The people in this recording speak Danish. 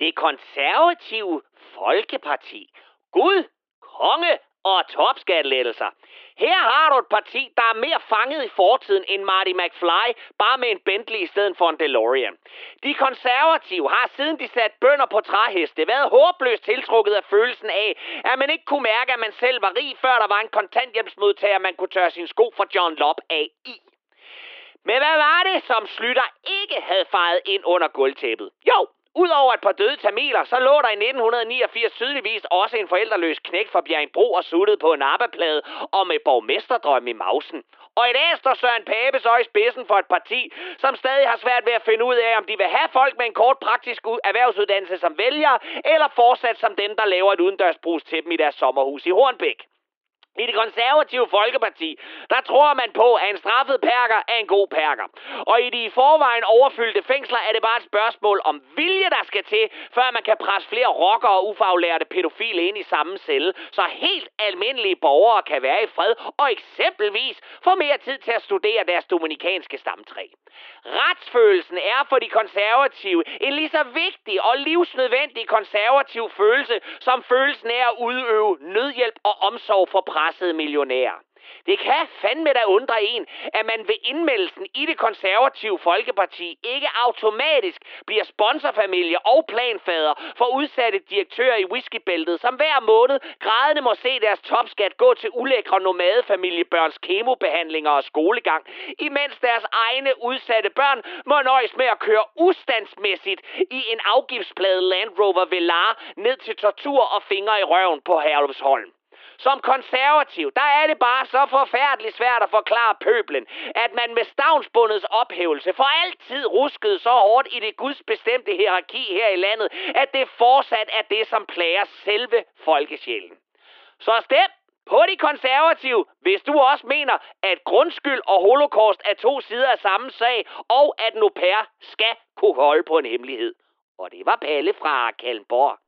Det konservative Folkeparti. Gud, konge og topskattelettelser. Her har du et parti, der er mere fanget i fortiden end Marty McFly, bare med en Bentley i stedet for en DeLorean. De konservative har siden de satte bønder på træheste været håbløst tiltrukket af følelsen af, at man ikke kunne mærke, at man selv var rig, før der var en kontanthjælpsmodtager, man kunne tørre sin sko for John Lop af i. Men hvad var det, som Slytter ikke havde fejret ind under gulvtæppet? Jo, Udover et par døde tamiler, så lå der i 1989 tydeligvis også en forældreløs knægt fra Bjergbro og suttede på en arbejdsplade og med borgmesterdrøm i mausen. Og i dag står Søren Pape så i spidsen for et parti, som stadig har svært ved at finde ud af, om de vil have folk med en kort praktisk erhvervsuddannelse som vælger, eller fortsat som dem, der laver et udendørsbrus til dem i deres sommerhus i Hornbæk. I det konservative Folkeparti, der tror man på, at en straffet perker er en god perker. Og i de i forvejen overfyldte fængsler er det bare et spørgsmål om vilje, der skal til, før man kan presse flere rockere og ufaglærte pædofile ind i samme celle, så helt almindelige borgere kan være i fred og eksempelvis få mere tid til at studere deres dominikanske stamtræ. Retsfølelsen er for de konservative en lige så vigtig og livsnødvendig konservativ følelse, som følelsen er at udøve nødhjælp og omsorg for pressede millionærer. Det kan fandme da undre en, at man ved indmeldelsen i det konservative Folkeparti ikke automatisk bliver sponsorfamilie og planfader for udsatte direktører i whiskybæltet, som hver måned grædende må se deres topskat gå til ulækre nomadefamiliebørns kemobehandlinger og skolegang, imens deres egne udsatte børn må nøjes med at køre ustandsmæssigt i en afgiftsplade Land Rover Velar ned til tortur og fingre i røven på Herlufsholm. Som konservativ, der er det bare så forfærdeligt svært at forklare pøblen, at man med stavnsbundets ophævelse for altid ruskede så hårdt i det gudsbestemte hierarki her i landet, at det fortsat er det, som plager selve folkesjælen. Så stem på de konservative, hvis du også mener, at grundskyld og holocaust er to sider af samme sag, og at en au pair skal kunne holde på en hemmelighed. Og det var Palle fra Kalmborg.